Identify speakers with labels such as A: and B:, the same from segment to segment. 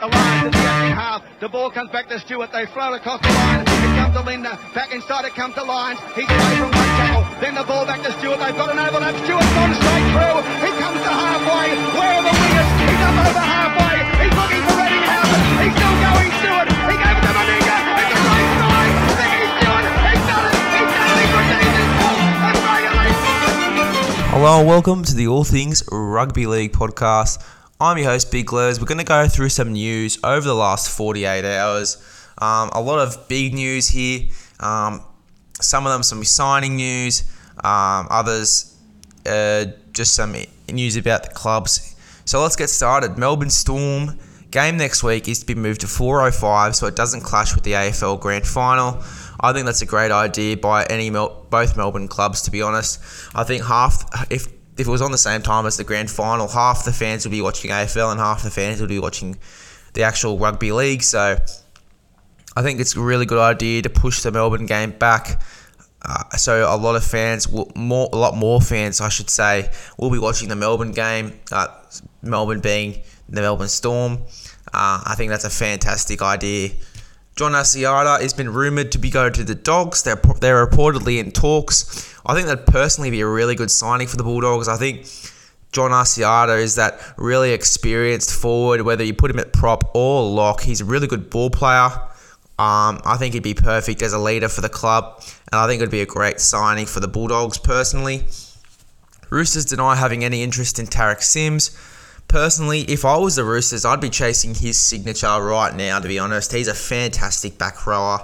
A: The line to the second half. The ball comes back to Stewart. They float across the line. It comes to Linda. Back inside it comes to Lyons. He's away from one tackle. Then the ball back to Stewart. They've got an overlap. Stewart's gone straight through. He comes to halfway. Where are the wingers? He's up over halfway. He's looking for Reddinghausen. He's still going Stewart. He gave it to Maninga. It's. He's done it. He's.
B: Hello and welcome to the All Things Rugby League podcast. I'm your host, Big Les. We're going to go through some news over the last 48 hours. Um, a lot of big news here. Um, some of them some signing news. Um, others uh, just some news about the clubs. So let's get started. Melbourne Storm game next week is to be moved to 4:05, so it doesn't clash with the AFL Grand Final. I think that's a great idea by any Mel- both Melbourne clubs. To be honest, I think half if if it was on the same time as the grand final, half the fans would be watching AFL and half the fans would be watching the actual rugby league. So I think it's a really good idea to push the Melbourne game back. Uh, so a lot of fans, will, more a lot more fans, I should say, will be watching the Melbourne game. Uh, Melbourne being the Melbourne Storm. Uh, I think that's a fantastic idea. John Asiata has been rumoured to be going to the Dogs. They're, they're reportedly in talks. I think that'd personally be a really good signing for the Bulldogs. I think John Asiata is that really experienced forward, whether you put him at prop or lock. He's a really good ball player. Um, I think he'd be perfect as a leader for the club, and I think it'd be a great signing for the Bulldogs personally. Roosters deny having any interest in Tariq Sims. Personally, if I was the Roosters, I'd be chasing his signature right now, to be honest. He's a fantastic back rower.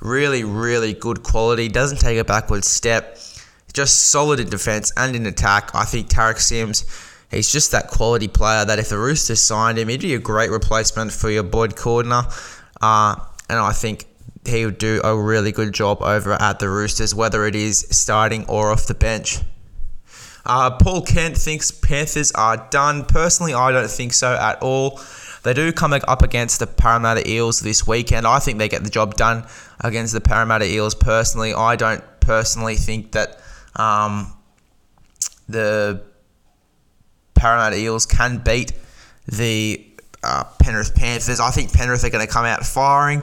B: Really, really good quality. Doesn't take a backward step. Just solid in defence and in attack. I think Tariq Sims, he's just that quality player that if the Roosters signed him, he'd be a great replacement for your Boyd Cordner. Uh, and I think he would do a really good job over at the Roosters, whether it is starting or off the bench. Uh, Paul Kent thinks Panthers are done. Personally, I don't think so at all. They do come up against the Parramatta Eels this weekend. I think they get the job done against the Parramatta Eels. Personally, I don't personally think that um, the Parramatta Eels can beat the uh, Penrith Panthers. I think Penrith are going to come out firing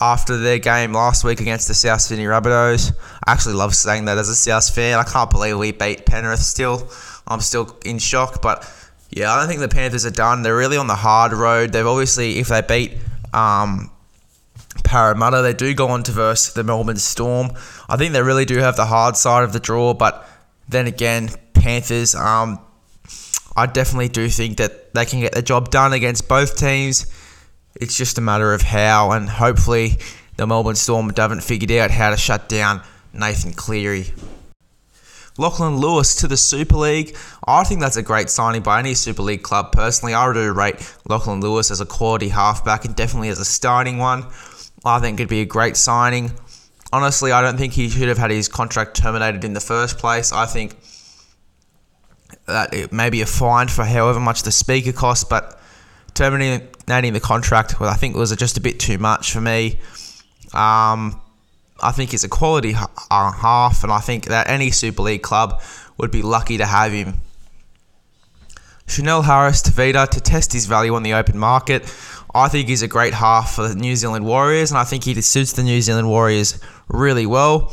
B: after their game last week against the South Sydney Rabbitohs. I actually love saying that as a South fan. I can't believe we beat Penrith still. I'm still in shock, but yeah, I don't think the Panthers are done. They're really on the hard road. They've obviously, if they beat um, Parramatta, they do go on to verse the Melbourne Storm. I think they really do have the hard side of the draw, but then again, Panthers, um, I definitely do think that they can get the job done against both teams. It's just a matter of how, and hopefully the Melbourne Storm haven't figured out how to shut down Nathan Cleary. Lachlan Lewis to the Super League. I think that's a great signing by any Super League club. Personally, I do rate Lachlan Lewis as a quality halfback and definitely as a starting one. I think it'd be a great signing. Honestly, I don't think he should have had his contract terminated in the first place. I think that it may be a fine for however much the speaker costs, but terminating the contract, well, I think was just a bit too much for me. Um, I think he's a quality uh, half, and I think that any Super League club would be lucky to have him. Chanel Harris Tavita to test his value on the open market. I think he's a great half for the New Zealand Warriors, and I think he suits the New Zealand Warriors really well.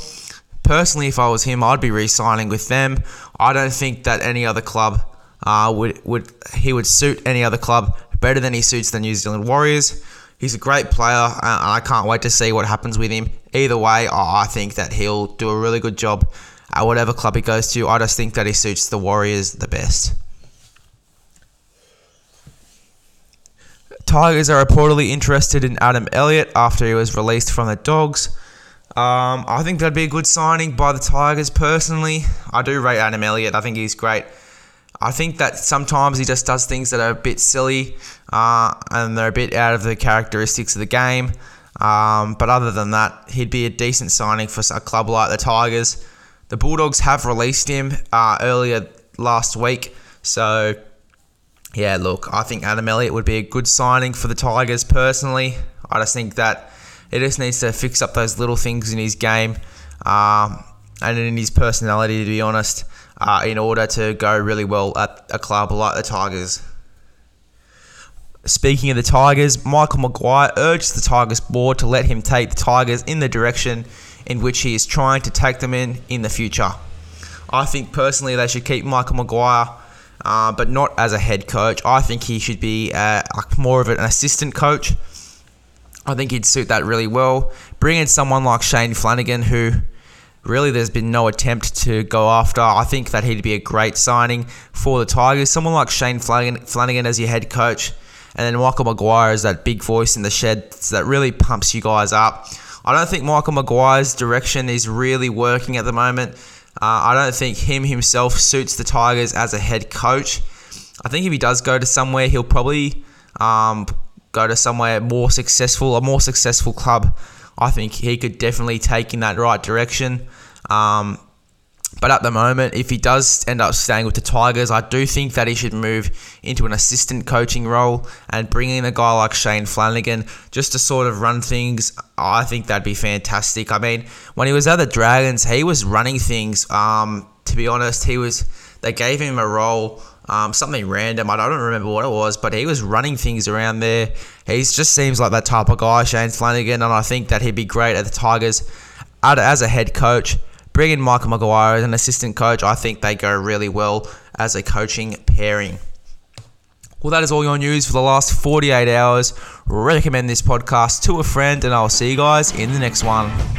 B: Personally, if I was him, I'd be re-signing with them. I don't think that any other club uh, would would he would suit any other club better than he suits the New Zealand Warriors. He's a great player, and I can't wait to see what happens with him. Either way, I think that he'll do a really good job at whatever club he goes to. I just think that he suits the Warriors the best. Tigers are reportedly interested in Adam Elliott after he was released from the Dogs. Um, I think that'd be a good signing by the Tigers personally. I do rate Adam Elliott. I think he's great. I think that sometimes he just does things that are a bit silly uh, and they're a bit out of the characteristics of the game. Um, but other than that, he'd be a decent signing for a club like the Tigers. The Bulldogs have released him uh, earlier last week. So, yeah, look, I think Adam Elliott would be a good signing for the Tigers personally. I just think that he just needs to fix up those little things in his game um, and in his personality, to be honest uh, in order to go really well at a club like the Tigers. Speaking of the Tigers, Michael Maguire urged the Tigers board to let him take the Tigers in the direction in which he is trying to take them in in the future. I think personally they should keep Michael Maguire, uh, but not as a head coach. I think he should be uh, more of an assistant coach. I think he'd suit that really well. Bring in someone like Shane Flanagan, who really there's been no attempt to go after. I think that he'd be a great signing for the Tigers. Someone like Shane Flanagan, Flanagan as your head coach, and then Michael Maguire is that big voice in the shed that really pumps you guys up. I don't think Michael Maguire's direction is really working at the moment. Uh, I don't think him himself suits the Tigers as a head coach. I think if he does go to somewhere, he'll probably um, go to somewhere more successful, a more successful club. I think he could definitely take in that right direction. Um, but at the moment, if he does end up staying with the Tigers, I do think that he should move into an assistant coaching role and bring in a guy like Shane Flanagan just to sort of run things. I think that'd be fantastic. I mean, when he was at the Dragons, he was running things. Um, to be honest, he was. They gave him a role, um, something random. I don't remember what it was, but he was running things around there. He just seems like that type of guy, Shane Flanagan, and I think that he'd be great at the Tigers as a head coach. Bring in Michael Maguire as an assistant coach. I think they go really well as a coaching pairing. Well, that is all your news for the last 48 hours. Recommend this podcast to a friend, and I'll see you guys in the next one.